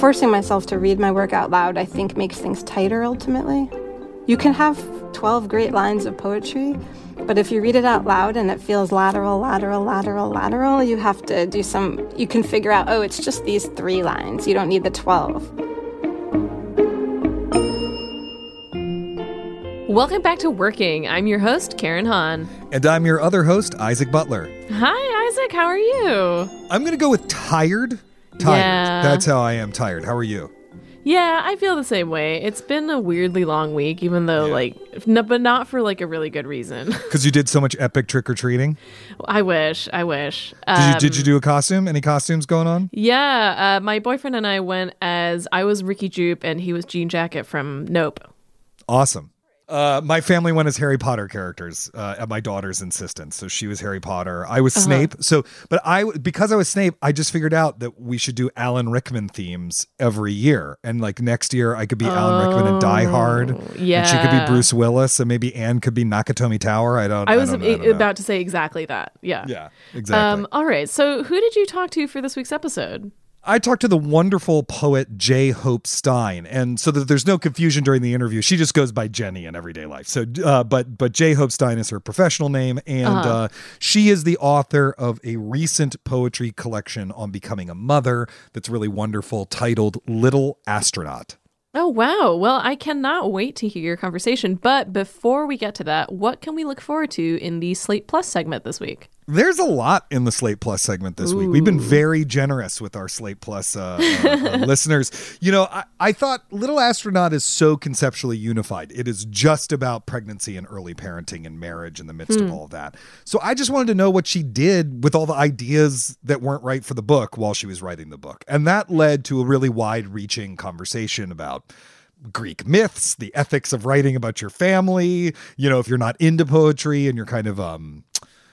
Forcing myself to read my work out loud, I think, makes things tighter ultimately. You can have 12 great lines of poetry, but if you read it out loud and it feels lateral, lateral, lateral, lateral, you have to do some, you can figure out, oh, it's just these three lines. You don't need the 12. Welcome back to Working. I'm your host, Karen Han. And I'm your other host, Isaac Butler. Hi, Isaac. How are you? I'm going to go with tired. Tired. Yeah. That's how I am tired. How are you? Yeah, I feel the same way. It's been a weirdly long week, even though, Yeah. like, no, but not for like a really good reason. Because you did so much epic trick or treating. I wish. I wish. Did you Um, did you do a costume? Any costumes going on? Yeah, uh, my boyfriend and I went as I was Ricky Jupe and he was Jean Jacket from Nope. Awesome. Uh, my family went as Harry Potter characters uh, at my daughter's insistence. So she was Harry Potter. I was Snape. So, but I because I was Snape, I just figured out that we should do Alan Rickman themes every year. And like next year, I could be Alan Rickman and Die Hard. and she could be Bruce Willis, and maybe Anne could be Nakatomi Tower. I don't. Know. I was don't know, don't know. about to say exactly that. Yeah. Yeah, exactly. Um, all right. So, who did you talk to for this week's episode? I talked to the wonderful poet J. Hope Stein, and so that there's no confusion during the interview, she just goes by Jenny in everyday life. So, uh, but but J. Hope Stein is her professional name, and Uh-huh. uh, she is the author of a recent poetry collection on becoming a mother that's really wonderful, titled "Little Astronaut." Oh, wow. Well, I cannot wait to hear your conversation. But before we get to that, what can we look forward to in the Slate Plus segment this week? There's a lot in the Slate Plus segment this week. We've been very generous with our Slate Plus uh, uh, uh, listeners. You know, I, I thought Little Astronaut is so conceptually unified. It is just about pregnancy and early parenting and marriage in the midst of all of that. So I just wanted to know what she did with all the ideas that weren't right for the book while she was writing the book. And that led to a really wide reaching conversation about. Greek myths, the ethics of writing about your family. You know, if you're not into poetry and you're kind of um,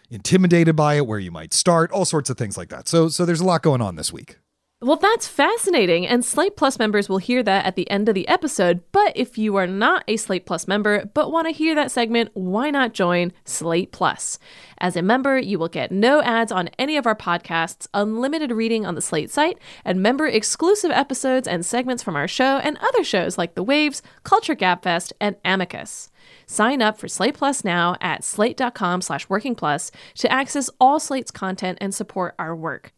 intimidated by it, where you might start, all sorts of things like that. So, so there's a lot going on this week. Well, that's fascinating. And Slate Plus members will hear that at the end of the episode. But if you are not a Slate Plus member but want to hear that segment, why not join Slate Plus? As a member, you will get no ads on any of our podcasts, unlimited reading on the Slate site, and member exclusive episodes and segments from our show and other shows like The Waves, Culture Gabfest, and Amicus. Sign up for Slate Plus now at slate.com slash working plus to access all Slate's content and support our work.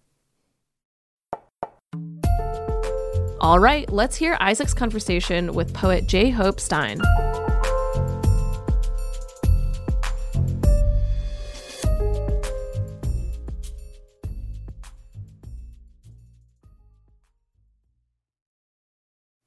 All right, let's hear Isaac's conversation with poet J. Hope Stein.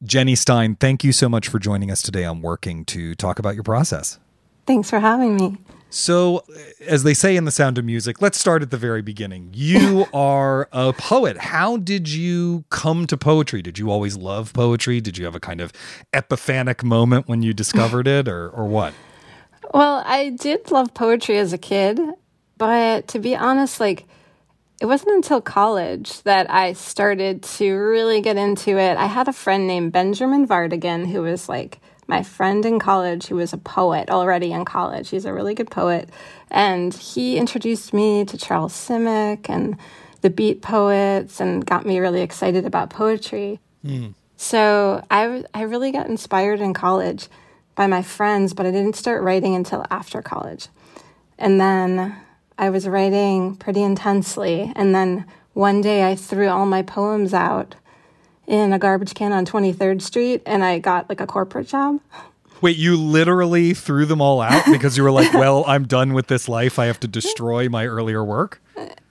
Jenny Stein, thank you so much for joining us today on Working to talk about your process. Thanks for having me. So, as they say in The Sound of Music, let's start at the very beginning. You are a poet. How did you come to poetry? Did you always love poetry? Did you have a kind of epiphanic moment when you discovered it, or, or what? Well, I did love poetry as a kid, but to be honest, like, it wasn't until college that I started to really get into it. I had a friend named Benjamin Vardigan who was like my friend in college who was a poet already in college. He's a really good poet. And he introduced me to Charles Simic and the Beat Poets and got me really excited about poetry. Hmm. So I, I really got inspired in college by my friends, but I didn't start writing until after college. And then I was writing pretty intensely. And then one day I threw all my poems out in a garbage can on 23rd Street and I got like a corporate job. Wait, you literally threw them all out because you were like, well, I'm done with this life. I have to destroy my earlier work?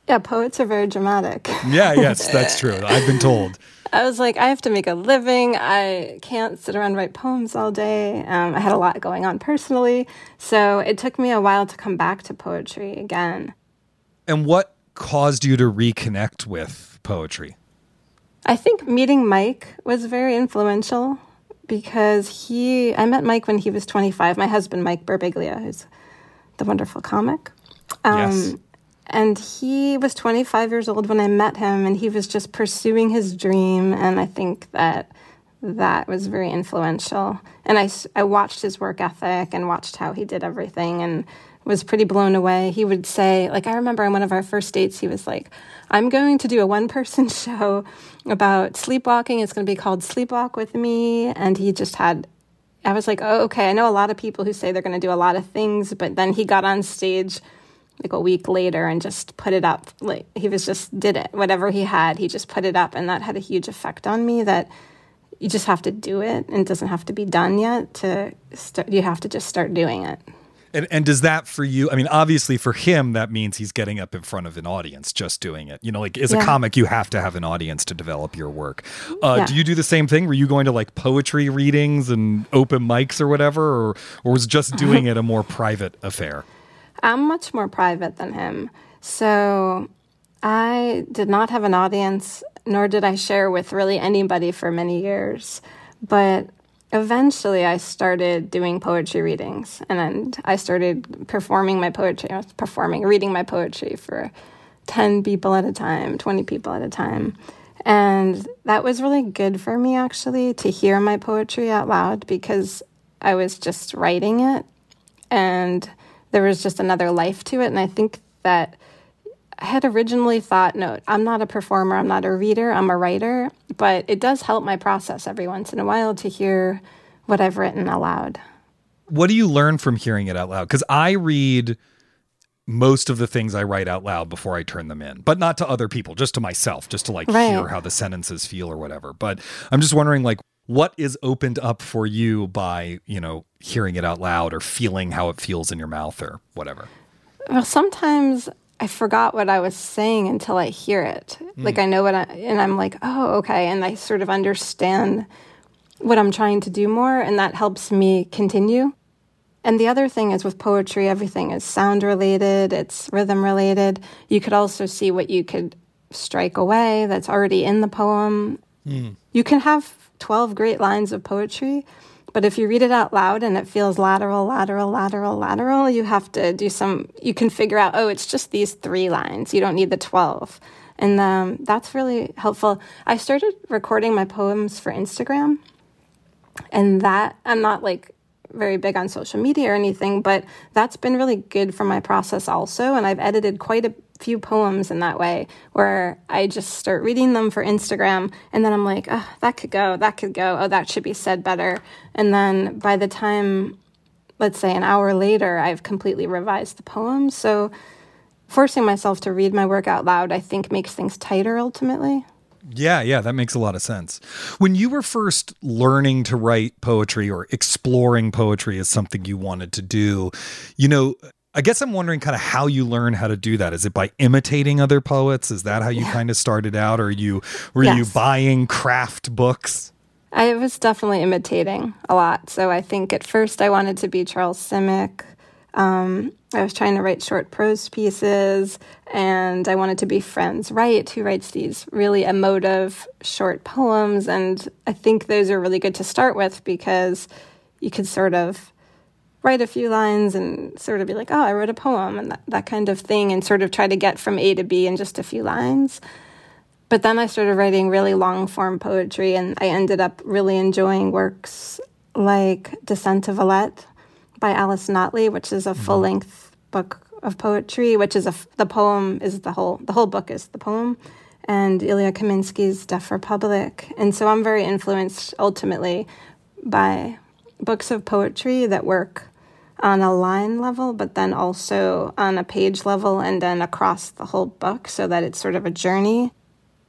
Yeah, poets are very dramatic. Yeah, yes, that's true. I've been told. I was like, I have to make a living. I can't sit around and write poems all day. Um, I had a lot going on personally. So it took me a while to come back to poetry again. And what caused you to reconnect with poetry? I think meeting Mike was very influential because he, I met Mike when he was 25. My husband, Mike Birbiglia, who's the wonderful comic. Um, yes. And he was 25 years old when I met him, and he was just pursuing his dream. And I think that that was very influential. And I, I watched his work ethic and watched how he did everything and was pretty blown away. He would say, like, I remember on one of our first dates, he was like, I'm going to do a one person show about sleepwalking. It's going to be called Sleepwalk with Me. And he just had, I was like, oh, okay. I know a lot of people who say they're going to do a lot of things, but then he got on stage like a week later and just put it up. Like he was just did it. Whatever he had, he just put it up. And that had a huge effect on me that you just have to do it and it doesn't have to be done yet to start. You have to just start doing it. And, and does that for you? I mean, obviously for him, that means he's getting up in front of an audience, just doing it. You know, like as yeah. a comic, you have to have an audience to develop your work. Uh, yeah. Do you do the same thing? Were you going to like poetry readings and open mics or whatever, or or was just doing it a more private affair? I'm much more private than him, so I did not have an audience, nor did I share with really anybody for many years. But eventually I started doing poetry readings and I started performing my poetry. I was performing, reading my poetry for 10 people at a time, 20 people at a time. And that was really good for me actually to hear my poetry out loud because I was just writing it and there was just another life to it. And I think that had originally thought, no, I'm not a performer, I'm not a reader, I'm a writer, but it does help my process every once in a while to hear what I've written aloud. What do you learn from hearing it out loud? Because I read most of the things I write out loud before I turn them in, but not to other people, just to myself, just to like right. hear how the sentences feel or whatever. But I'm just wondering, like, what is opened up for you by, you know, hearing it out loud or feeling how it feels in your mouth or whatever? Well, sometimes I forgot what I was saying until I hear it. Mm. Like I know what I, and I'm like, oh, okay. And I sort of understand what I'm trying to do more, and that helps me continue. And the other thing is with poetry, everything is sound related, it's rhythm related. You could also see what you could strike away that's already in the poem. Mm. You can have 12 great lines of poetry, but if you read it out loud and it feels lateral, lateral, lateral, lateral, you have to do some, you can figure out, oh, it's just these three lines. You don't need the 12. And um, that's really helpful. I started recording my poems for Instagram. And that, I'm not like very big on social media or anything, but that's been really good for my process also. And I've edited quite a few poems in that way where I just start reading them for Instagram and then I'm like, oh, that could go, that could go, oh, that should be said better. And then by the time, let's say an hour later, I've completely revised the poem. So forcing myself to read my work out loud, I think, makes things tighter ultimately. Yeah, yeah, that makes a lot of sense. When you were first learning to write poetry or exploring poetry as something you wanted to do, you know, I guess I'm wondering kind of how you learn how to do that. Is it by imitating other poets? Is that how you yeah. kind of started out? Or you were yes. you buying craft books? I was definitely imitating a lot. So I think at first I wanted to be Charles Simic. Um, I was trying to write short prose pieces, and I wanted to be Franz Wright, who writes these really emotive short poems. And I think those are really good to start with because you could sort of write a few lines and sort of be like, oh, I wrote a poem and that, that kind of thing, and sort of try to get from A to B in just a few lines. But then I started writing really long form poetry, and I ended up really enjoying works like Descent of Alette by Alice Notley, which is a mm-hmm. full length book of poetry, which is a the poem is the whole the whole book is the poem, and Ilya Kaminsky's Deaf Republic. And so I'm very influenced ultimately by books of poetry that work on a line level, but then also on a page level and then across the whole book so that it's sort of a journey.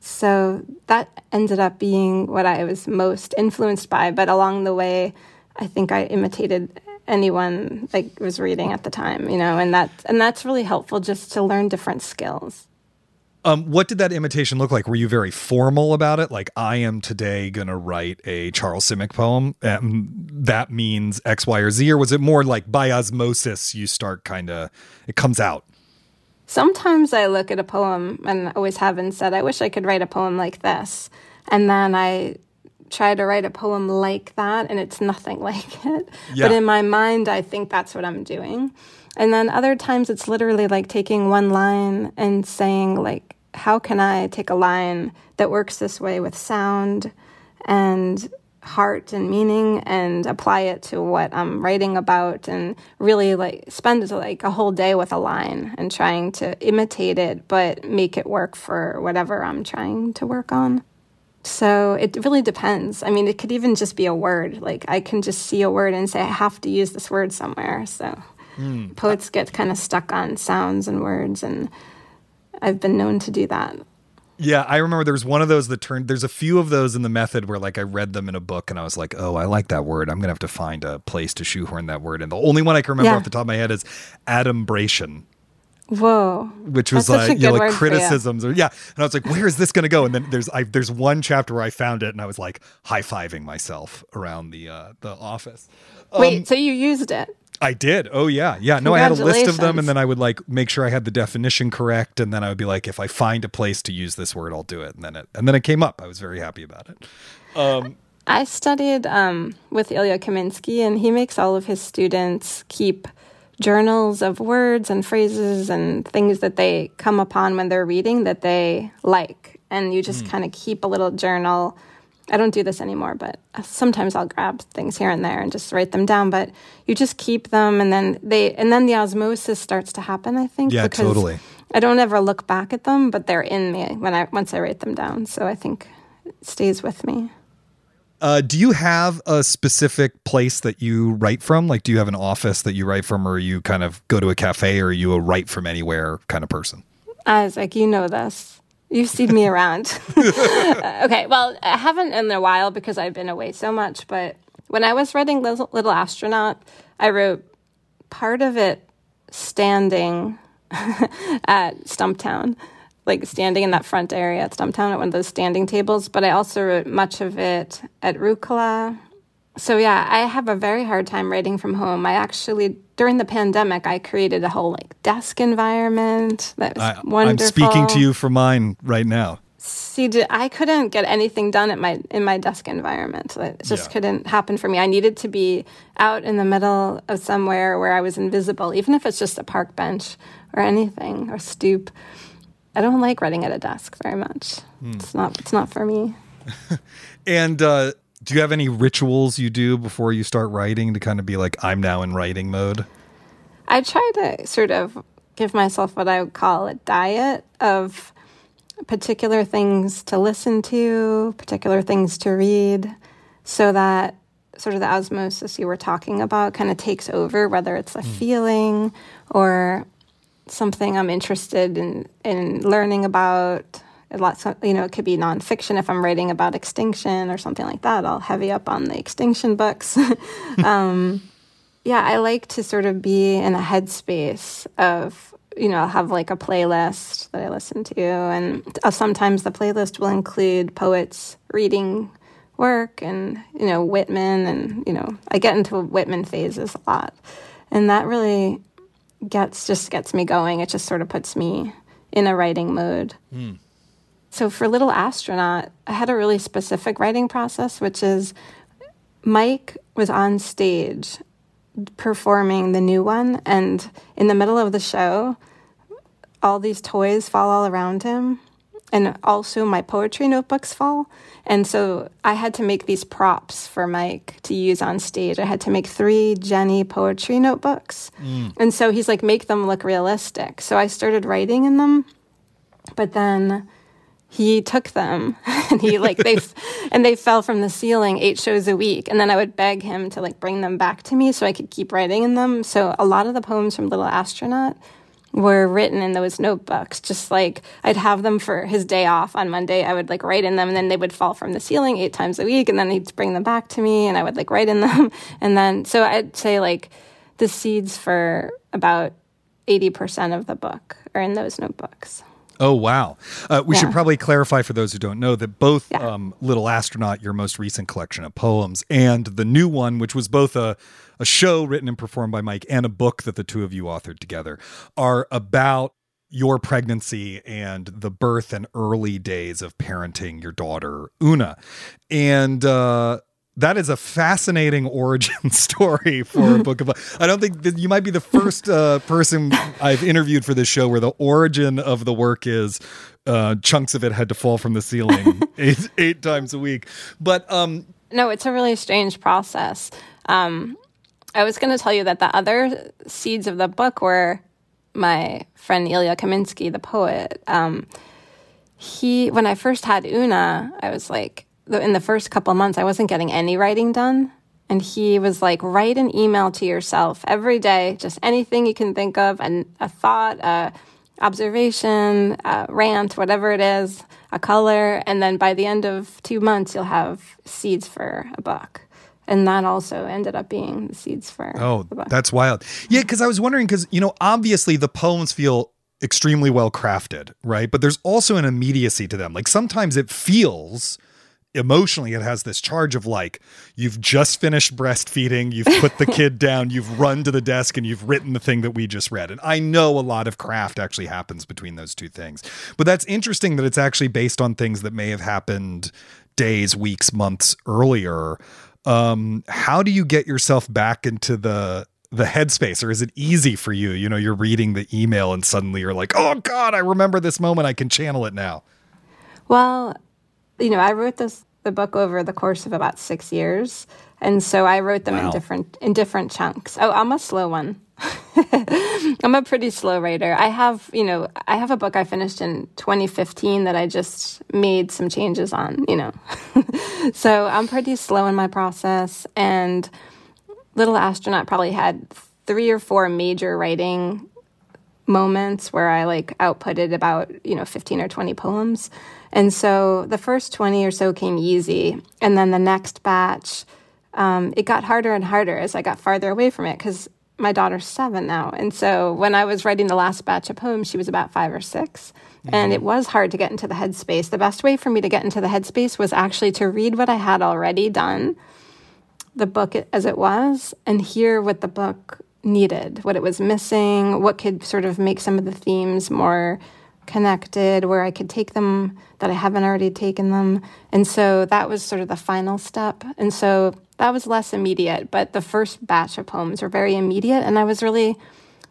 So that ended up being what I was most influenced by. But along the way, I think I imitated anyone like was reading at the time, you know, and that and that's really helpful just to learn different skills. Um, what did that imitation look like? Were you very formal about it? Like, I am today going to write a Charles Simic poem. and that means X, Y, or Z. Or was it more like by osmosis, you start kind of, it comes out? Sometimes I look at a poem and always have and said, I wish I could write a poem like this. And then I try to write a poem like that, and it's nothing like it. Yeah. But in my mind, I think that's what I'm doing. And then other times it's literally like taking one line and saying, like, how can I take a line that works this way with sound and heart and meaning and apply it to what I'm writing about and really like spend like a whole day with a line and trying to imitate it but make it work for whatever I'm trying to work on. So it really depends. I mean, it could even just be a word. Like I can just see a word and say I have to use this word somewhere. So Mm. poets get kind of stuck on sounds and words and I've been known to do that. Yeah, I remember there was one of those that turned. There's a few of those in the method where, like, I read them in a book and I was like, "Oh, I like that word. I'm gonna have to find a place to shoehorn that word." And the only one I can remember Yeah. off the top of my head is adumbration, Whoa. which was That's like, you know, like criticisms. Or yeah, and I was like, "Where is this gonna go?" And then there's I there's one chapter where I found it and I was like high fiving myself around the uh, the office. Wait, so you used it? I did. Oh yeah, yeah. No, I had a list of them, and then I would like make sure I had the definition correct, and then I would be like, if I find a place to use this word, I'll do it. And then it and then it came up. I was very happy about it. I studied um, with Ilya Kaminsky, and he makes all of his students keep journals of words and phrases and things that they come upon when they're reading that they like. And you just kind of keep a little journal. I don't do this anymore, but sometimes I'll grab things here and there and just write them down. But you just keep them, and then they, and then the osmosis starts to happen. I think. Yeah, because totally. I don't ever look back at them, but they're in me when I once I write them down. So I think it stays with me. Uh, do you have a specific place that you write from? Like, do you have an office that you write from, or you kind of go to a cafe, or are you a write from anywhere kind of person? Isaac, you know this. You've seen me around. Okay, well, I haven't in a while because I've been away so much. But when I was writing Little, Little Astronaut, I wrote part of it standing at Stumptown, like standing in that front area at Stumptown at one of those standing tables. But I also wrote much of it at Rucola. So yeah, I have a very hard time writing from home. I actually during the pandemic, I created a whole like desk environment that was I, wonderful. I'm speaking to you from mine right now. See, I couldn't get anything done at my in my desk environment. It just Yeah. couldn't happen for me. I needed to be out in the middle of somewhere where I was invisible, even if it's just a park bench or anything or stoop. I don't like writing at a desk very much. Hmm. It's not. It's not for me. And uh, do you have any rituals you do before you start writing to kind of be like, I'm now in writing mode? I try to sort of give myself what I would call a diet of particular things to listen to, particular things to read, so that sort of the osmosis you were talking about kind of takes over, whether it's a hmm. feeling or something I'm interested in in learning about. A lot, you know, it could be nonfiction if I'm writing about extinction or something like that. I'll heavy up on the extinction books. yeah, I like to sort of be in a headspace of, you know, have like a playlist that I listen to. And uh, sometimes the playlist will include poets reading work and, you know, Whitman. And, you know, I get into Whitman phases a lot. And that really gets, just gets me going. It just sort of puts me in a writing mode. So for Little Astronaut, I had a really specific writing process, which is Mike was on stage performing the new one, and in the middle of the show, all these toys fall all around him, and also my poetry notebooks fall. And so I had to make these props for Mike to use on stage. I had to make three Jenny poetry notebooks. Mm. And so he's like, make them look realistic. So I started writing in them, but then he took them. And he like they f- and they fell from the ceiling eight shows a week. And then i would beg him to like bring them back to me so i could keep writing in them. So a lot of the poems from little astronaut were written in those notebooks. Just like i'd have them for his day off on monday. I would like write in them and then they would fall from the ceiling eight times a week and then he'd bring them back to me and i would like write in them. And then so i'd say like the seeds for about 80% of the book are in those notebooks Oh wow! Uh, we Yeah. should probably clarify for those who don't know that both Yeah. um, "Little Astronaut," your most recent collection of poems, and the new one, which was both a a show written and performed by Mike and a book that the two of you authored together, are about your pregnancy and the birth and early days of parenting your daughter Una, and. Uh, that is a fascinating origin story for a book of. I don't think that you might be the first uh, person I've interviewed for this show where the origin of the work is uh, chunks of it had to fall from the ceiling eight, eight times a week. But um, No, it's a really strange process. Um, I was going to tell you that the other seeds of the book were my friend Ilya Kaminsky, the poet. Um, he, when I first had Una, I was like, in the first couple of months, I wasn't getting any writing done. And he was like, write an email to yourself every day, just anything you can think of, and a thought, a observation, a rant, whatever it is, a color. And then by the end of two months, you'll have seeds for a book. And that also ended up being the seeds for oh, that's wild. Yeah, because I was wondering because you know obviously the poems feel extremely well crafted, right? But there's also an immediacy to them. Like sometimes it feels emotionally it has this charge of like you've just finished breastfeeding you've put the kid down you've run to the desk and you've written the thing that we just read. And i know a lot of craft actually happens between those two things. But that's interesting that it's actually based on things that may have happened days weeks months earlier. Um how do you get yourself back into the the headspace? Or is it easy for you? You know you're reading the email and suddenly you're like oh god i remember this moment. I can channel it now. Well, you know, I wrote this the book over the course of about six years, and so I wrote them Wow. in different in different chunks. Oh, I'm a slow one. I'm a pretty slow writer. I have, you know, I have a book I finished in 2015 that I just made some changes on, you know. so I'm pretty slow in my process, and Little Astronaut probably had three or four major writing moments where I like outputted about, you know, 15 or 20 poems. And so the first 20 or so came easy. And then the next batch, um, it got harder and harder as I got farther away from it because my daughter's seven now. And so when I was writing the last batch of poems, she was about five or 6 And it was hard to get into the headspace. The best way for me to get into the headspace was actually to read what I had already done the book as it was and hear what the book needed, what it was missing, what could sort of make some of the themes more connected, where I could take them that I haven't already taken them. And so that was sort of the final step. And so that was less immediate, but the first batch of poems were very immediate. And I was really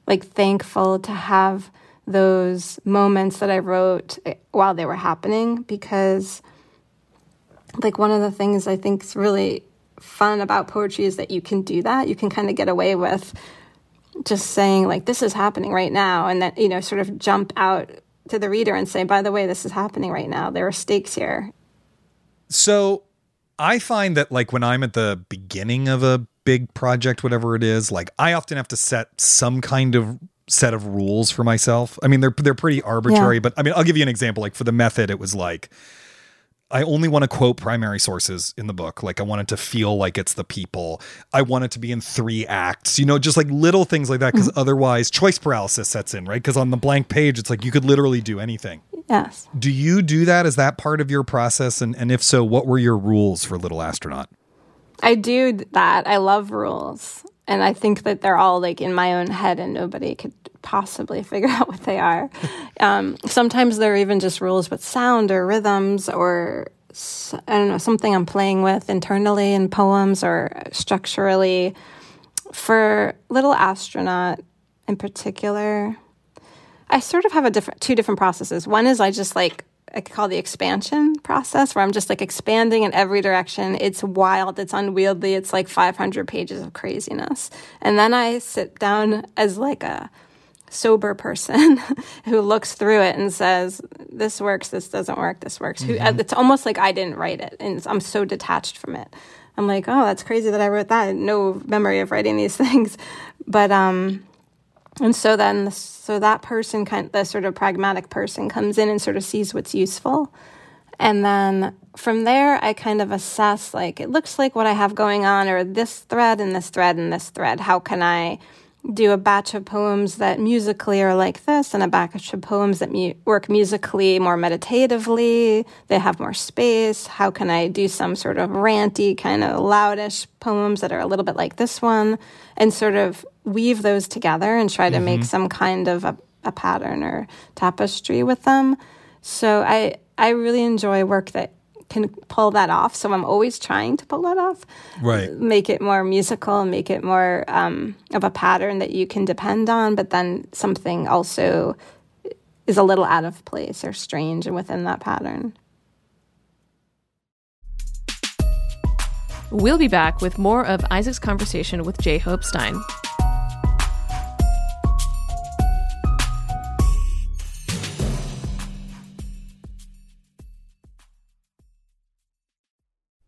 like thankful to have those moments that I wrote eh, while they were happening because like one of the things I think is really fun about poetry is that you can do that. You can kind of get away with just saying like this is happening right now and that you know sort of jump out to the reader and say by the way this is happening right now. There are stakes here. So I find that like when I'm at the beginning of a big project, whatever it is, like I often have to set some kind of set of rules for myself. I mean, they're they're pretty arbitrary, Yeah. but I mean, I'll give you an example. Like for the method, it was like I only want to quote primary sources in the book. Like I want it to feel like it's the people. I want it to be in three acts. You know, just like little things like that. Because mm-hmm. otherwise, choice paralysis sets in, right? Because on the blank page, it's like you could literally do anything. Yes. Do you do that? Is that part of your process? And and if so, what were your rules for Little Astronaut? I do that. I love rules. And I think that they're all like in my own head and nobody could possibly figure out what they are. Um, sometimes they're even just rules with sound or rhythms or I don't know, something I'm playing with internally in poems or structurally. For Little Astronaut in particular, I sort of have a different two different processes. One is I just like I call the expansion process where I'm just like expanding in every direction. It's wild, it's unwieldy, it's like 500 pages of craziness. And then I sit down as like a sober person who looks through it and says, "This works, this doesn't work, this works." Who It's almost like I didn't write it, and I'm so detached from it. I'm like, "Oh, that's crazy that I wrote that. No memory of writing these things," but um, and so then, so that person, kind the sort of pragmatic person, comes in and sort of sees what's useful. And then from there, I kind of assess like, it looks like what I have going on, or this thread and this thread and this thread. How can I do a batch of poems that musically are like this and a batch of poems that mu- work musically more meditatively. They have more space. How can I do some sort of ranty, kind of loudish poems that are a little bit like this one and sort of weave those together and try to mm-hmm. make some kind of a, a pattern or tapestry with them. So I I really enjoy work that can pull that off. So I'm always trying to pull that off. Right. Make it more musical, make it more um, of a pattern that you can depend on, but then something also is a little out of place or strange within that pattern. We'll be back with more of Isaac's conversation with J. Hope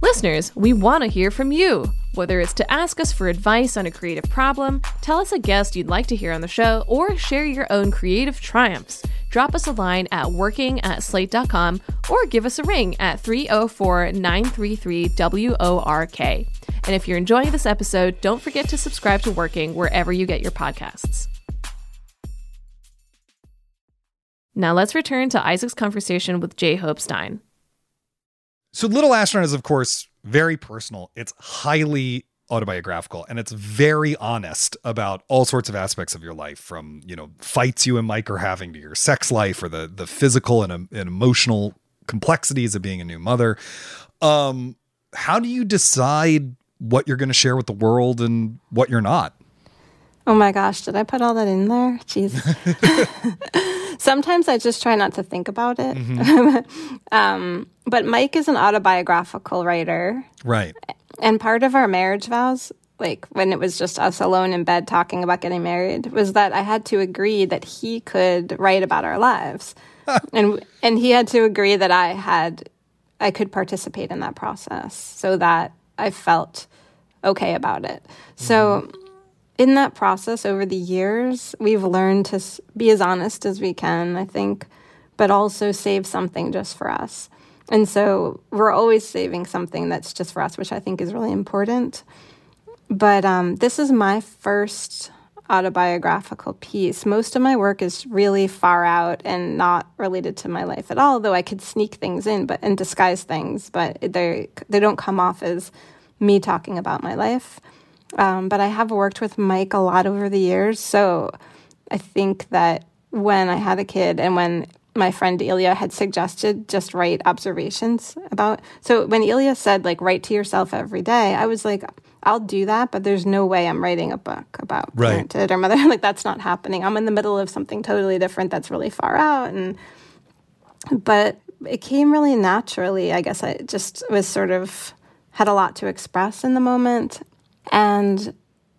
Listeners, we want to hear from you. Whether it's to ask us for advice on a creative problem, tell us a guest you'd like to hear on the show, or share your own creative triumphs, drop us a line at working at slate.com or give us a ring at 304 933 WORK. And if you're enjoying this episode, don't forget to subscribe to Working wherever you get your podcasts. Now let's return to Isaac's conversation with J. Hope Stein. So, Little Astronaut is, of course, very personal. It's highly autobiographical and it's very honest about all sorts of aspects of your life from you know fights you and mike are having to your sex life or the the physical and, and emotional complexities of being a new mother. Um how do you decide what you're going to share with the world and what you're not? Oh my gosh did i put all that in there? Jeez Sometimes I just try not to think about it. Mm-hmm. um, but Mike is an autobiographical writer. Right. And part of our marriage vows, like when it was just us alone in bed talking about getting married, was that I had to agree that he could write about our lives. and and he had to agree that I had I could participate in that process so that I felt okay about it. So mm-hmm in that process over the years, we've learned to be as honest as we can, I think, but also save something just for us. And so we're always saving something that's just for us, which I think is really important. But um, this is my first autobiographical piece. Most of my work is really far out and not related to my life at all, though I could sneak things in but and disguise things, but they they don't come off as me talking about my life. Um, but I have worked with Mike a lot over the years. So I think that when I had a kid and when my friend Ilya had suggested just write observations about. So when Ilya said like write to yourself every day, I was like, I'll do that, but there's no way I'm writing a book about right. parenthood or mother. like that's not happening. I'm in the middle of something totally different that's really far out, and but it came really naturally. I guess I just was sort of had a lot to express in the moment, and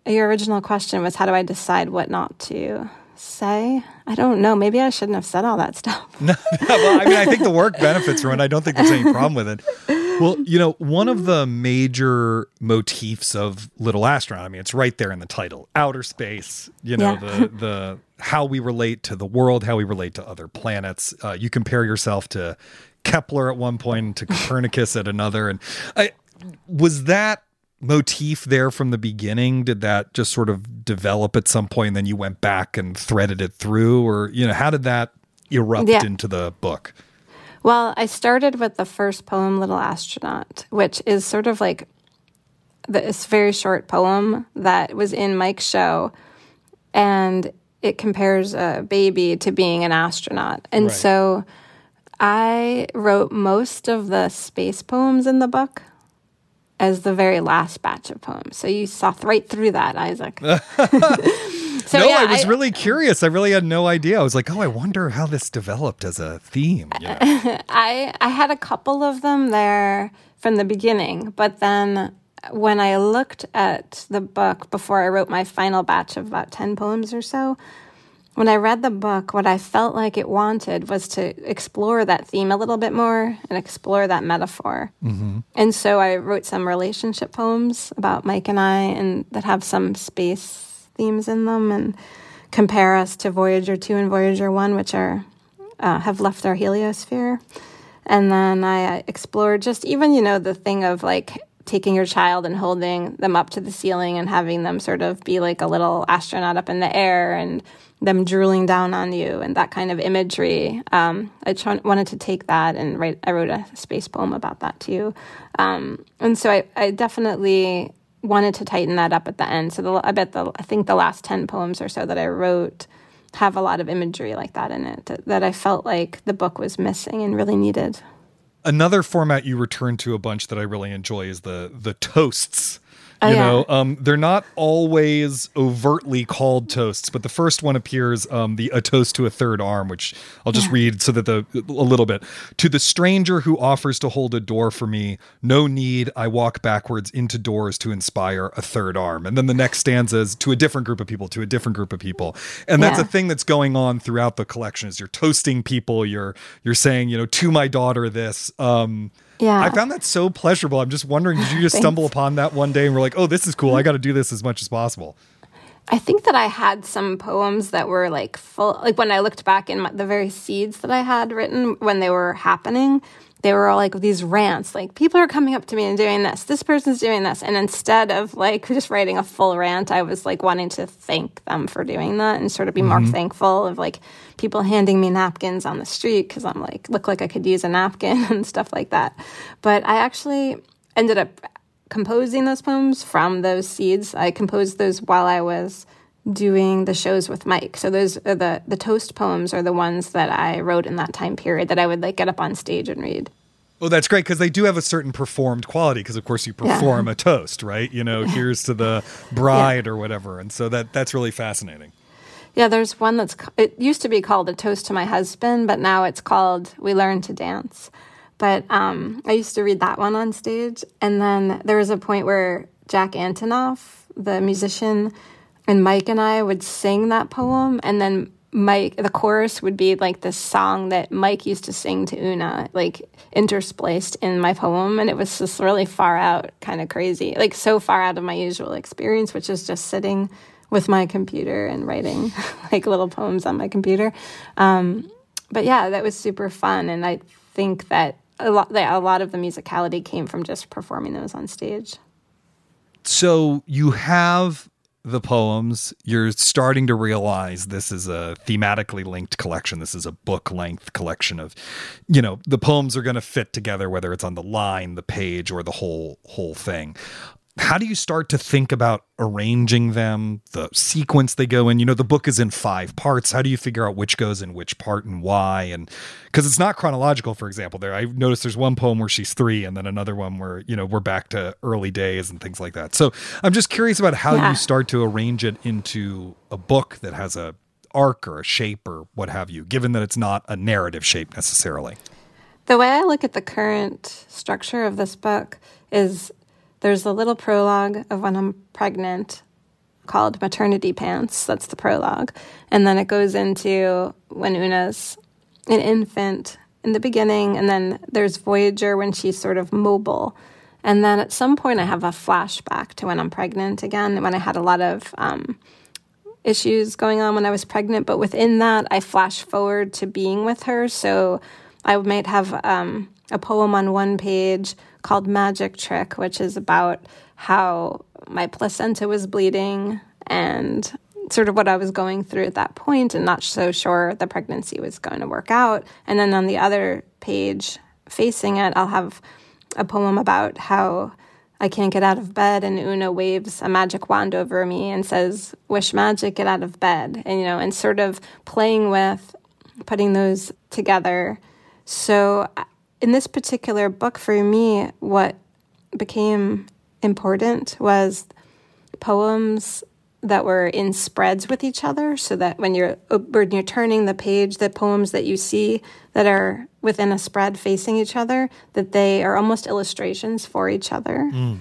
your original question was how do I decide what not to say? I don't know. Maybe I shouldn't have said all that stuff. no, well, I mean, I think the work benefits from it. I don't think there's any problem with it. Well, you know, one of the major motifs of Little Astronaut, I mean, it's right there in the title, outer space, you know, yeah. the, the, how we relate to the world, how we relate to other planets. Uh, you compare yourself to Kepler at one point, to Copernicus at another. And I, was that motif there from the beginning? Did that just sort of develop at some point and then you went back and threaded it through? Or, you know, how did that erupt yeah. into the book? Well, I started with the first poem, Little Astronaut, which is sort of like this very short poem that was in Mike's show, and it compares a baby to being an astronaut. And Right. so I wrote most of the space poems in the book as the very last batch of poems. So you saw right through that, Isaac. so no, yeah, I was really curious. I really had no idea. I was like, oh, I wonder how this developed as a theme. you know? I I had a couple of them there from the beginning, but then when I looked at the book before I wrote my final batch of about 10 poems or so, when I read the book, what I felt like it wanted was to explore that theme a little bit more and explore that metaphor. And so I wrote some relationship poems about Mike and I, and that have some space themes in them, and compare us to Voyager 2 and Voyager 1, which are uh, have left our heliosphere. And then I uh, explored just even, you know, the thing of like taking your child and holding them up to the ceiling and having them sort of be like a little astronaut up in the air and them drooling down on you and that kind of imagery. Um, I tr- wanted to take that and write, I wrote a space poem about that too. Um, and so I, I definitely wanted to tighten that up at the end. So the, I bet the, I think the last 10 poems or so that I wrote have a lot of imagery like that in it that, that I felt like the book was missing and really needed. Another format you return to a bunch that I really enjoy is the the toasts. Oh, You yeah. know, um, they're not always overtly called toasts, but the first one appears um, the a toast to a third arm, which I'll just read so that the a little bit to the stranger who offers to hold a door for me. No need, I walk backwards into doors to inspire a third arm, and then the next stanza is to a different group of people, to a different group of people, and that's Yeah. a thing that's going on throughout the collection. Is you're toasting people, you're you're saying you know to my daughter this. Um, Yeah. I found that so pleasurable. I'm just wondering, did you just stumble upon that one day and were like, oh, this is cool. I got to do this as much as possible. I think that I had some poems that were like full, like when I looked back in my, the very seeds that I had written when they were happening, they were all like these rants, like people are coming up to me and doing this, this person's doing this. And instead of like just writing a full rant, I was like wanting to thank them for doing that and sort of be more mm-hmm. thankful of like people handing me napkins on the street because I'm like, look like I could use a napkin and stuff like that. But I actually ended up composing those poems from those seeds. I composed those while I was doing the shows with Mike. So those are the the toast poems are the ones that I wrote in that time period that I would like get up on stage and read. Oh, that's great because they do have a certain performed quality. Because of course you Yeah. perform a toast, right? You know, here's to the bride or whatever, and so that that's really fascinating. Yeah, there's one that's it used to be called a toast to my husband, but now it's called we learn to dance. But um, I used to read that one on stage, and then there was a point where Jack Antonoff, the musician, and Mike and I would sing that poem, and then Mike, the chorus would be like this song that Mike used to sing to Una, like interspliced in my poem, and it was just really far out, kind of crazy, like so far out of my usual experience, which is just sitting with my computer and writing like little poems on my computer. Um, but yeah, that was super fun, and I think that a lot, that a lot of the musicality came from just performing those on stage. So you have the poems. You're starting to realize this is a thematically linked collection. This is a book length collection of, you know, the poems are going to fit together, whether it's on the line, the page, or the whole whole thing. How do you start to think about arranging them, the sequence they go in? You know, the book is in five parts. How do you figure out which goes in which part and why? And because it's not chronological, for example, there I noticed there's one poem where she's three, and then another one where you know we're back to early days and things like that. So I'm just curious about how Yeah. you start to arrange it into a book that has a arc or a shape or what have you, given that it's not a narrative shape necessarily. The way I look at the current structure of this book is there's a little prologue of when I'm pregnant called Maternity Pants. That's the prologue. And then it goes into when Una's an infant in the beginning. And then there's Voyager when she's sort of mobile. And then at some point, I have a flashback to when I'm pregnant again, when I had a lot of um, issues going on when I was pregnant, but within that, I flash forward to being with her. So I might have um, a poem on one page called Magic Trick, which is about how my placenta was bleeding and sort of what I was going through at that point and not so sure the pregnancy was going to work out. And then on the other page facing it, I'll have a poem about how I can't get out of bed, and Una waves a magic wand over me and says, Wish magic, get out of bed. And, you know, and sort of playing with putting those together. So, in this particular book, for me, what became important was poems that were in spreads with each other so that when you're when you're turning the page the poems that you see that are within a spread facing each other that they are almost illustrations for each other. Mm.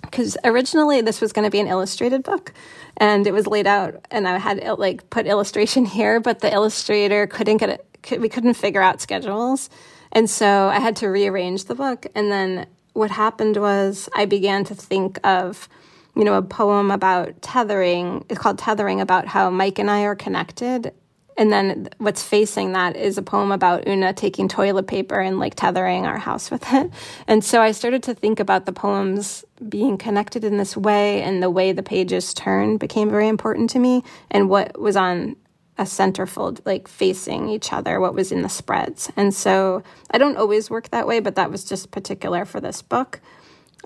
Because originally this was going to be an illustrated book and it was laid out and i had like put illustration here but the illustrator couldn't get it could, we couldn't figure out schedules and so i had to rearrange the book and then what happened was i began to think of you know, a poem about tethering. It's called Tethering, about how Mike and I are connected. And then what's facing that is a poem about Una taking toilet paper and like tethering our house with it. And so I started to think about the poems being connected in this way, and the way the pages turn became very important to me, and what was on a centerfold, like facing each other, what was in the spreads. And so I don't always work that way, but that was just particular for this book.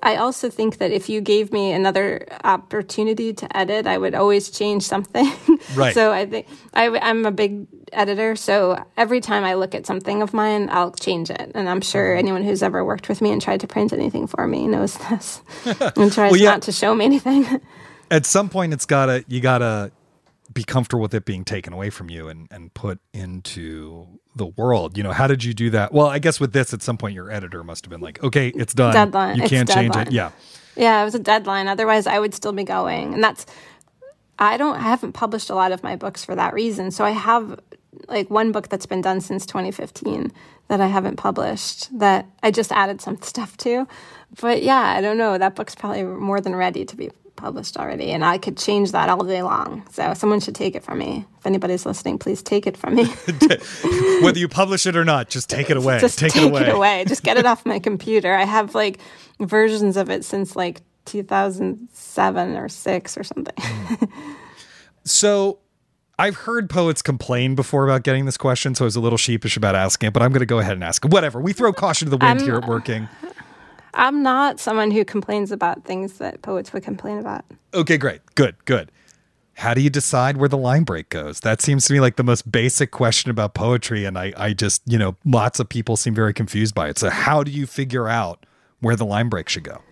I also think that if you gave me another opportunity to edit, I would always change something. Right. so I think I, am a big editor. So every time I look at something of mine, I'll change it. And I'm sure Mm-hmm. anyone who's ever worked with me and tried to print anything for me knows this and tries Well, yeah. not to show me anything. At some point, it's gotta you gotta be comfortable with it being taken away from you and and put into the world. You know, how did you do that? Well, I guess with this, at some point, your editor must have been like, "Okay, it's done. Deadline. You It's can't change it." Yeah. Yeah, it was a deadline. Otherwise, I would still be going. And that's, I don't, I haven't published a lot of my books for that reason. So I have like one book that's been done since 2015 that I haven't published that I just added some stuff to. But yeah, I don't know. That book's probably more than ready to be published already. And I could change that all day long. So someone should take it from me. If anybody's listening, please take it from me. Whether you publish it or not, just take it away. just take, take, it away. Just get it off my computer. I have like versions of it since like 2007 or six or something. So I've heard poets complain before about getting this question, so I was a little sheepish about asking it, but I'm going to go ahead and ask it. Whatever. We throw caution to the wind I'm- here at Working. I'm not someone who complains about things that poets would complain about. Okay, great. Good, good. How do you decide where the line break goes? That seems to me like the most basic question about poetry. And I, I just, you know, lots of people seem very confused by it. So, how do you figure out where the line break should go?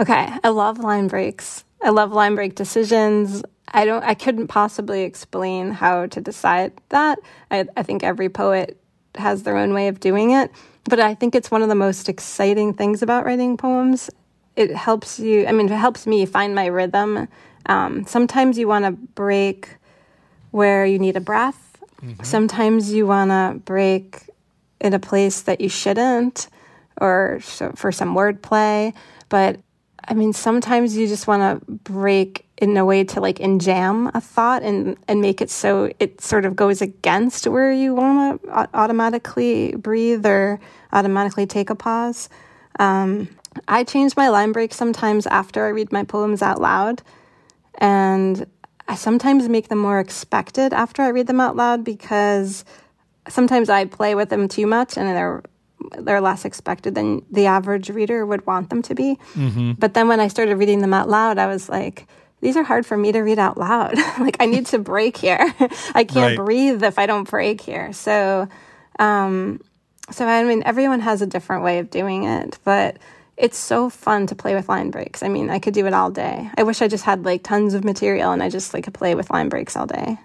Okay, I love line breaks. I love line break decisions. I don't. I couldn't possibly explain how to decide that. I, I think every poet has their own way of doing it, but I think it's one of the most exciting things about writing poems. It helps you. I mean, it helps me find my rhythm. Um, sometimes you want to break where you need a breath. Sometimes you want to break in a place that you shouldn't, or so, for some wordplay. But I mean, sometimes you just want to break in a way to like enjamb a thought and and make it so it sort of goes against where you want to automatically breathe or automatically take a pause. Um, I change my line break sometimes after I read my poems out loud, and I sometimes make them more expected after I read them out loud because sometimes I play with them too much and they're they're less expected than the average reader would want them to be. But then when I started reading them out loud, I was like, these are hard for me to read out loud. like I need to break here. I can't Right. breathe if I don't break here. So um so I mean everyone has a different way of doing it, but it's so fun to play with line breaks. I mean, I could do it all day. I wish I just had like tons of material and I just like could play with line breaks all day.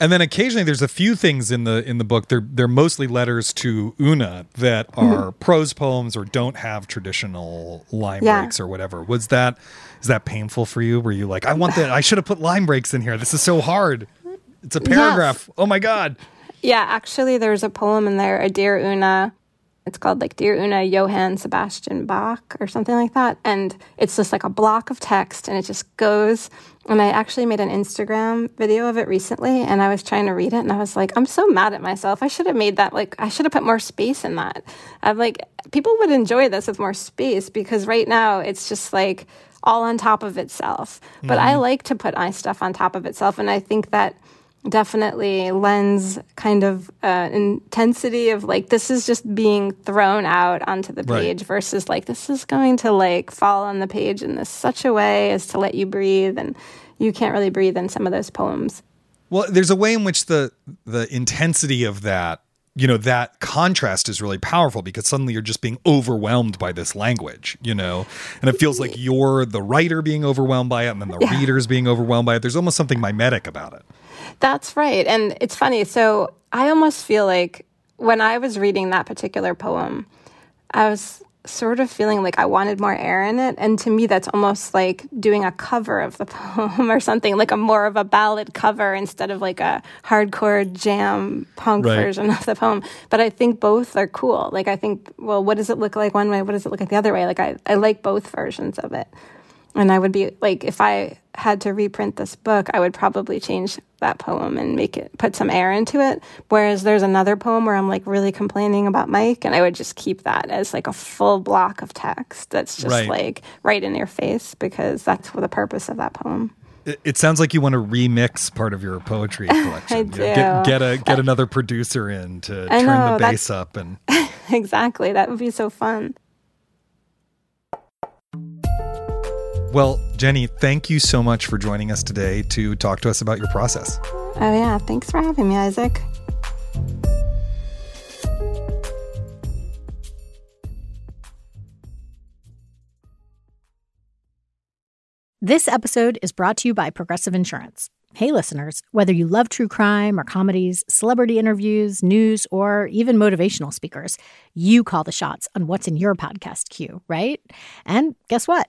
And then occasionally there's a few things in the in the book. They're they're mostly letters to Una that mm-hmm. are prose poems or don't have traditional line Yeah. breaks or whatever. Was that is that painful for you? Were you like, I want that I should have put line breaks in here. This is so hard. It's a paragraph. Oh my god. Yeah, actually, there's a poem in there, a Dear Una. It's called like Dear Una Johann Sebastian Bach or something like that. And it's just like a block of text and it just goes. And I actually made an Instagram video of it recently and I was trying to read it and I was like, I'm so mad at myself. I should have made that like, I should have put more space in that. I'm like, people would enjoy this with more space because right now it's just like all on top of itself. But I mm-hmm. like to put my stuff on top of itself. And I think that definitely lends kind of uh, intensity of like this is just being thrown out onto the page right. versus like this is going to like fall on the page in this such a way as to let you breathe and you can't really breathe in some of those poems well there's a way in which the the intensity of that you know that contrast is really powerful because suddenly you're just being overwhelmed by this language you know and it feels like you're the writer being overwhelmed by it and then the yeah. readers being overwhelmed by it there's almost something mimetic about it that's right and it's funny so i almost feel like when i was reading that particular poem i was sort of feeling like I wanted more air in it. And to me, that's almost like doing a cover of the poem or something, like a more of a ballad cover instead of like a hardcore jam punk right. version of the poem. But I think both are cool. Like, I think, well, what does it look like one way? What does it look like the other way? Like, I, I like both versions of it. And I would be like, if I had to reprint this book, I would probably change that poem and make it put some air into it. Whereas there's another poem where I'm like really complaining about Mike, and I would just keep that as like a full block of text that's just right. like right in your face because that's the purpose of that poem. It, it sounds like you want to remix part of your poetry collection. I do. Get, get a get another producer in to I turn know, the bass up and exactly that would be so fun. Well, Jenny, thank you so much for joining us today to talk to us about your process. Oh, yeah. Thanks for having me, Isaac. This episode is brought to you by Progressive Insurance. Hey, listeners, whether you love true crime or comedies, celebrity interviews, news, or even motivational speakers, you call the shots on what's in your podcast queue, right? And guess what?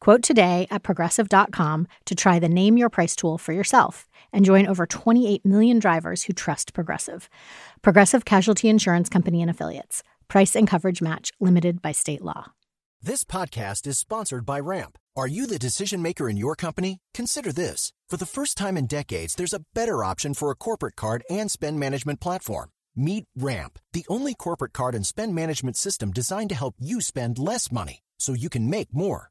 Quote today at progressive.com to try the Name Your Price tool for yourself and join over 28 million drivers who trust Progressive. Progressive Casualty Insurance Company and Affiliates. Price and coverage match limited by state law. This podcast is sponsored by Ramp. Are you the decision maker in your company? Consider this. For the first time in decades, there's a better option for a corporate card and spend management platform. Meet Ramp, the only corporate card and spend management system designed to help you spend less money so you can make more.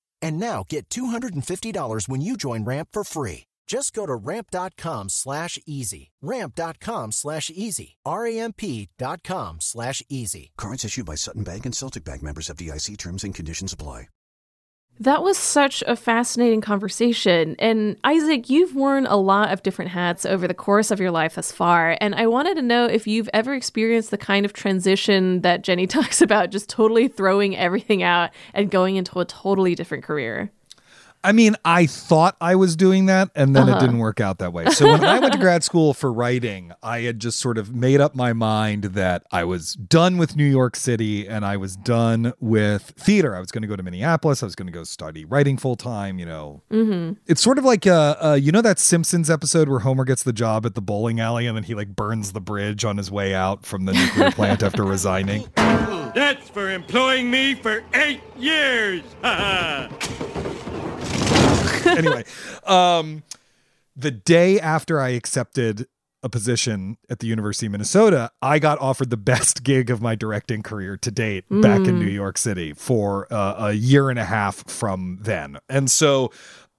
And now get $250 when you join Ramp for free. Just go to ramp.com slash easy. Ramp.com slash easy. R-A-M-P dot com slash easy. Cards issued by Sutton Bank and Celtic Bank members FDIC terms and conditions apply. That was such a fascinating conversation. And Isaac, you've worn a lot of different hats over the course of your life thus far. And I wanted to know if you've ever experienced the kind of transition that Jenny talks about, just totally throwing everything out and going into a totally different career. I mean, I thought I was doing that and then uh-huh. it didn't work out that way. So when I went to grad school for writing, I had just sort of made up my mind that I was done with New York City and I was done with theater. I was going to go to Minneapolis. I was going to go study writing full time, you know. Mm-hmm. It's sort of like, uh, uh, you know, that Simpsons episode where Homer gets the job at the bowling alley and then he like burns the bridge on his way out from the nuclear plant after resigning. That's for employing me for eight years. anyway, um, the day after I accepted a position at the University of Minnesota, I got offered the best gig of my directing career to date mm. back in New mm. York City for uh, a year and a half from then. And so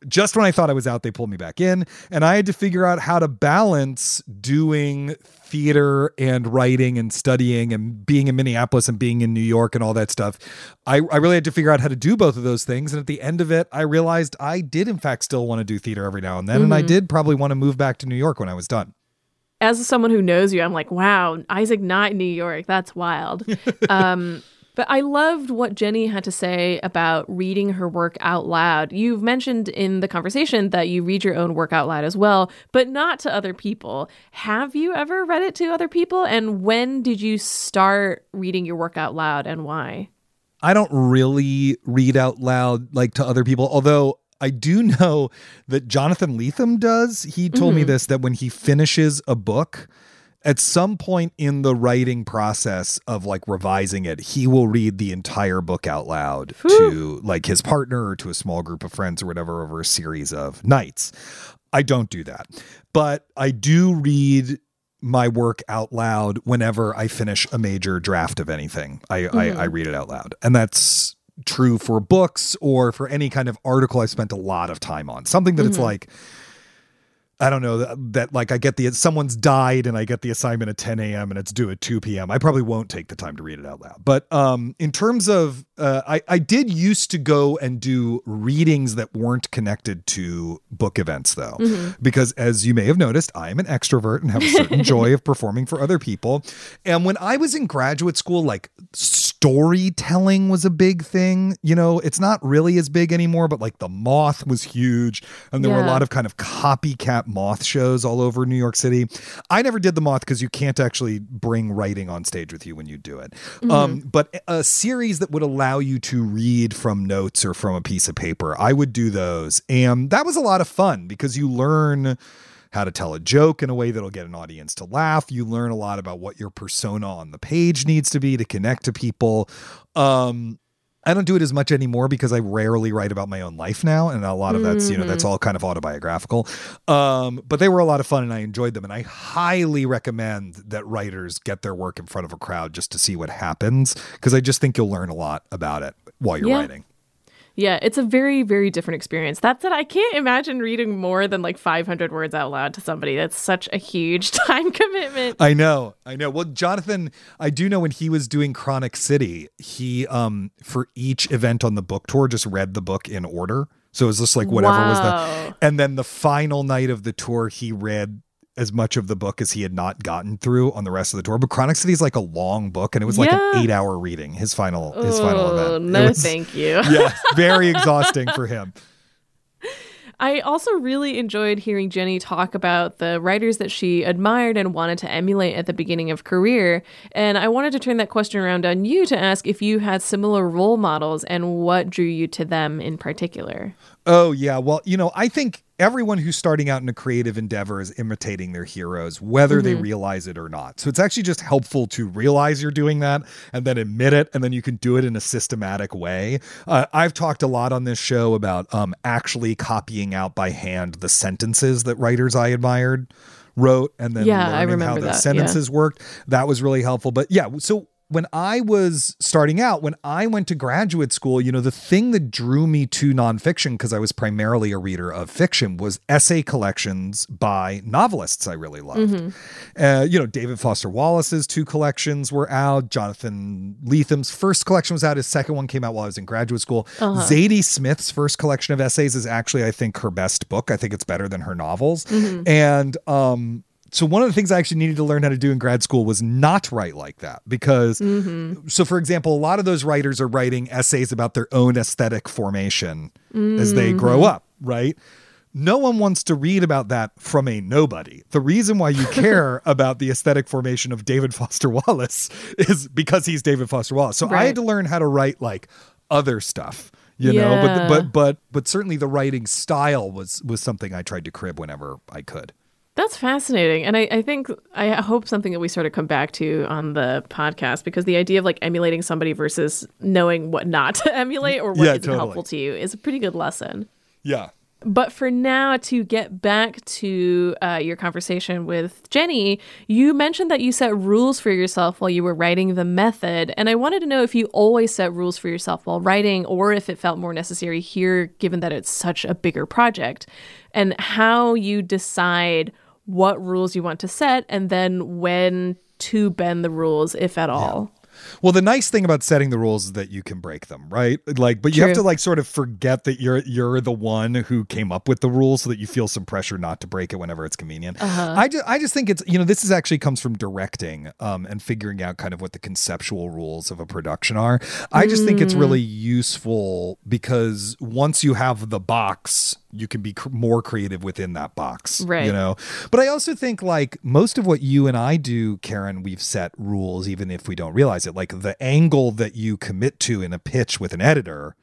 just when I thought I was out, they pulled me back in, and I had to figure out how to balance doing theater and writing and studying and being in Minneapolis and being in New York and all that stuff. I, I really had to figure out how to do both of those things. And at the end of it, I realized I did, in fact, still want to do theater every now and then. Mm-hmm. And I mm-hmm. did probably want to move back to New York when I was done. as someone who knows you, I'm like, wow, Isaac not in New York. That's wild. um, but I loved what Jenny had to say about reading her work out loud. You've mentioned in the conversation that you read your own work out loud as well, but not to other people. Have you ever read it to other people? And when did you start reading your work out loud and why? I don't really read out loud like to other people, although I do know that Jonathan Lethem does. He told mm-hmm. me this that when he finishes a book, at some point in the writing process of like revising it, he will read the entire book out loud Whew. to like his partner or to a small group of friends or whatever over a series of nights. I don't do that, but I do read my work out loud whenever I finish a major draft of anything. I, mm-hmm. I, I read it out loud, and that's true for books or for any kind of article I spent a lot of time on. Something that mm-hmm. it's like I don't know that, that, like I get the someone's died and I get the assignment at 10 a.m. and it's due at 2 p.m. I probably won't take the time to read it out loud. But um, in terms of, uh, I I did used to go and do readings that weren't connected to book events though, mm-hmm. because as you may have noticed, I am an extrovert and have a certain joy of performing for other people. And when I was in graduate school, like storytelling was a big thing. You know, it's not really as big anymore, but like the Moth was huge, and there yeah. were a lot of kind of copycat moth shows all over New York City. I never did the moth because you can't actually bring writing on stage with you when you do it. Mm-hmm. Um, but a series that would allow you to read from notes or from a piece of paper, I would do those. And that was a lot of fun because you learn how to tell a joke in a way that'll get an audience to laugh. You learn a lot about what your persona on the page needs to be to connect to people. Um, I don't do it as much anymore because I rarely write about my own life now, and a lot of that's you know that's mm-hmm. all kind of autobiographical. Um, but they were a lot of fun, and I enjoyed them. And I highly recommend that writers get their work in front of a crowd just to see what happens because I just think you'll learn a lot about it while you're yeah. writing. Yeah, it's a very, very different experience. That said, I can't imagine reading more than like 500 words out loud to somebody. That's such a huge time commitment. I know, I know. Well, Jonathan, I do know when he was doing Chronic City, he, um, for each event on the book tour, just read the book in order. So it was just like whatever wow. was the, and then the final night of the tour, he read as much of the book as he had not gotten through on the rest of the tour. But Chronic City is like a long book, and it was like an eight hour reading. His final his oh, final event. No, was, thank you. yeah, very exhausting for him. I also really enjoyed hearing Jenny talk about the writers that she admired and wanted to emulate at the beginning of career. And I wanted to turn that question around on you to ask if you had similar role models and what drew you to them in particular. Oh, yeah. Well, you know, I think everyone who's starting out in a creative endeavor is imitating their heroes, whether mm-hmm. they realize it or not. So it's actually just helpful to realize you're doing that and then admit it, and then you can do it in a systematic way. Uh, I've talked a lot on this show about um, actually copying out by hand the sentences that writers I admired wrote and then yeah, learning how the sentences yeah. worked. That was really helpful. But yeah, so when I was starting out, when I went to graduate school, you know, the thing that drew me to nonfiction, because I was primarily a reader of fiction, was essay collections by novelists I really loved. Mm-hmm. Uh, you know, David Foster Wallace's two collections were out. Jonathan Lethem's first collection was out. His second one came out while I was in graduate school. Uh-huh. Zadie Smith's first collection of essays is actually, I think, her best book. I think it's better than her novels. Mm-hmm. And, um, so one of the things I actually needed to learn how to do in grad school was not write like that because mm-hmm. so for example a lot of those writers are writing essays about their own aesthetic formation mm-hmm. as they grow mm-hmm. up, right? No one wants to read about that from a nobody. The reason why you care about the aesthetic formation of David Foster Wallace is because he's David Foster Wallace. So right. I had to learn how to write like other stuff you yeah. know but but but but certainly the writing style was was something i tried to crib whenever i could that's fascinating. And I, I think, I hope something that we sort of come back to on the podcast because the idea of like emulating somebody versus knowing what not to emulate or what yeah, totally. helpful to you is a pretty good lesson. Yeah. But for now, to get back to uh, your conversation with Jenny, you mentioned that you set rules for yourself while you were writing the method. And I wanted to know if you always set rules for yourself while writing or if it felt more necessary here, given that it's such a bigger project, and how you decide what rules you want to set and then when to bend the rules, if at all. Yeah. Well, the nice thing about setting the rules is that you can break them, right? Like, but you have to like sort of forget that you're you're the one who came up with the rules, so that you feel some pressure not to break it whenever it's convenient. Uh-huh. I just I just think it's you know this is actually comes from directing um, and figuring out kind of what the conceptual rules of a production are. I just think it's Mm. really useful because once you have the box, you can be cr- more creative within that box, Right. You know, but I also think like most of what you and I do, Karen, we've set rules even if we don't realize it. Like the angle that you commit to in a pitch with an editor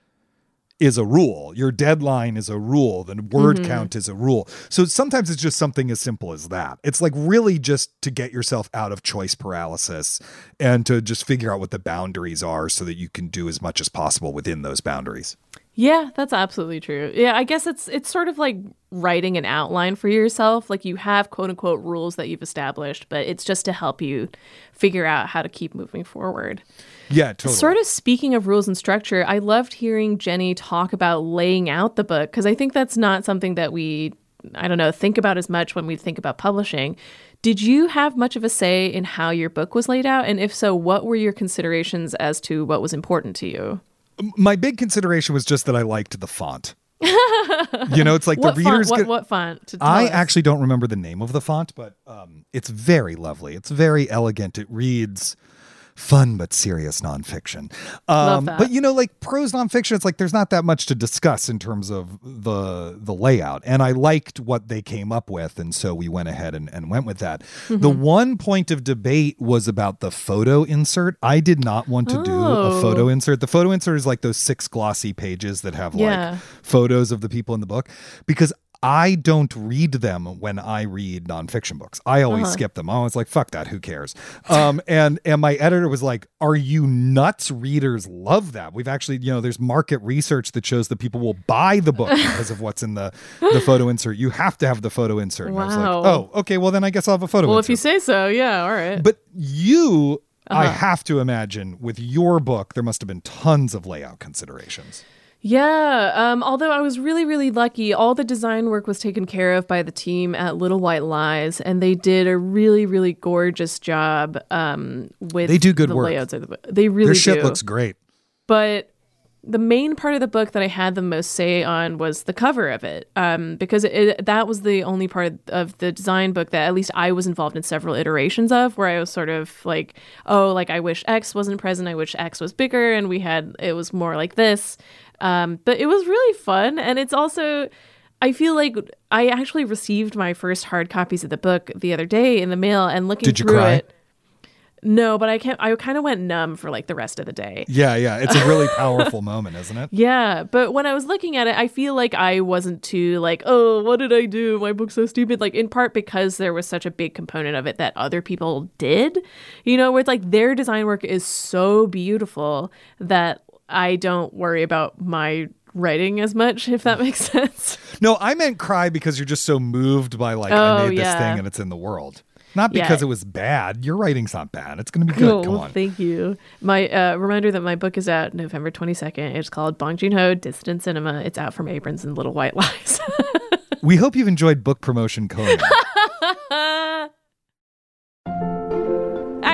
is a rule. Your deadline is a rule. The word Mhm. count is a rule. So sometimes it's just something as simple as that. It's like really just to get yourself out of choice paralysis and to just figure out what the boundaries are so that you can do as much as possible within those boundaries. Yeah, that's absolutely true. Yeah, I guess it's it's sort of like writing an outline for yourself. Like you have quote unquote rules that you've established, but it's just to help you figure out how to keep moving forward. Yeah, totally. Sort of speaking of rules and structure, I loved hearing Jenny talk about laying out the book because I think that's not something that we, I don't know, think about as much when we think about publishing. Did you have much of a say in how your book was laid out? And if so, what were your considerations as to what was important to you? My big consideration was just that I liked the font. you know, it's like the font, readers what, what font? I us? actually don't remember the name of the font, but um, it's very lovely. It's very elegant. It reads fun but serious nonfiction. Um. But you know, like prose nonfiction, it's like there's not that much to discuss in terms of the the layout. And I liked what they came up with, and so we went ahead and, and went with that. The Mhm. one point of debate was about the photo insert. I did not want to do a Oh. photo insert. The photo insert is like those six glossy pages that have Yeah. like photos of the people in the book because I don't read them when I read nonfiction books. I always Uh-huh. skip them. I was like, fuck that, who cares? Um, and and my editor was like, Are you nuts? Readers love that. We've actually, you know, there's market research that shows that people will buy the book because of what's in the the photo insert. You have to have the photo insert. And I was like, Wow. Oh, okay, well then I guess I'll have a photo Well, insert. if you say so, yeah, all right. but you I Uh-huh. have to imagine with your book, there must have been tons of layout considerations. Yeah, um, although I was really, really lucky, all the design work was taken care of by the team at Little White Lies, and they did a really, really gorgeous job um, with They do good the work. layouts of the book. They really Their shit do. looks great. But the main part of the book that I had the most say on was the cover of it, um, because it, that was the only part of the design book that at least I was involved in several iterations of, where I was sort of like, oh, like I wish X wasn't present, I wish X was bigger, and we had it was more like this. Um, but it was really fun, and it's also. I feel like I actually received my first hard copies of the book the other day in the mail, and looking Did you through cry? it. No, but I can't. I kind of went numb for like the rest of the day. Yeah, yeah. It's a really powerful moment, isn't it? Yeah, but when I was looking at it, I feel like I wasn't too like, oh, what did I do? My book's so stupid. Like in part because there was such a big component of it that other people did. You know, where it's like their design work is so beautiful that I don't worry about my writing as much, if that makes sense. No, I meant cry because you're just so moved by like Oh, I made this yeah. thing and it's in the world. Not Yeah. because it was bad. Your writing's not bad. It's going to be good. Come Cool, on. Thank you. My uh, reminder that my book is out November 22nd. It's called Bong Joon Ho Dissident Cinema. It's out from Abrams and Little White Lies. We hope you've enjoyed book promotion Conan.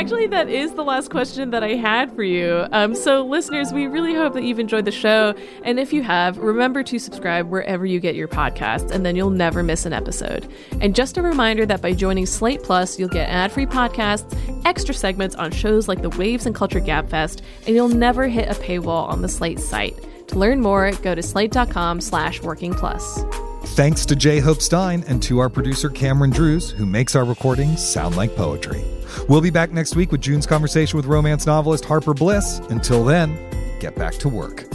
Actually, that is the last question that I had for you. Um, so, listeners, we really hope that you've enjoyed the show. And if you have, remember to subscribe wherever you get your podcasts, and then you'll never miss an episode. And just a reminder that by joining Slate Plus, you'll get ad free podcasts, extra segments on shows like the Waves and Culture Gabfest, and you'll never hit a paywall on the Slate site. To learn more, go to slate.com slash working plus. Thanks to J. Hope Stein and to our producer Cameron Drews, who makes our recordings sound like poetry. We'll be back next week with June's conversation with romance novelist Harper Bliss. Until then, get back to work.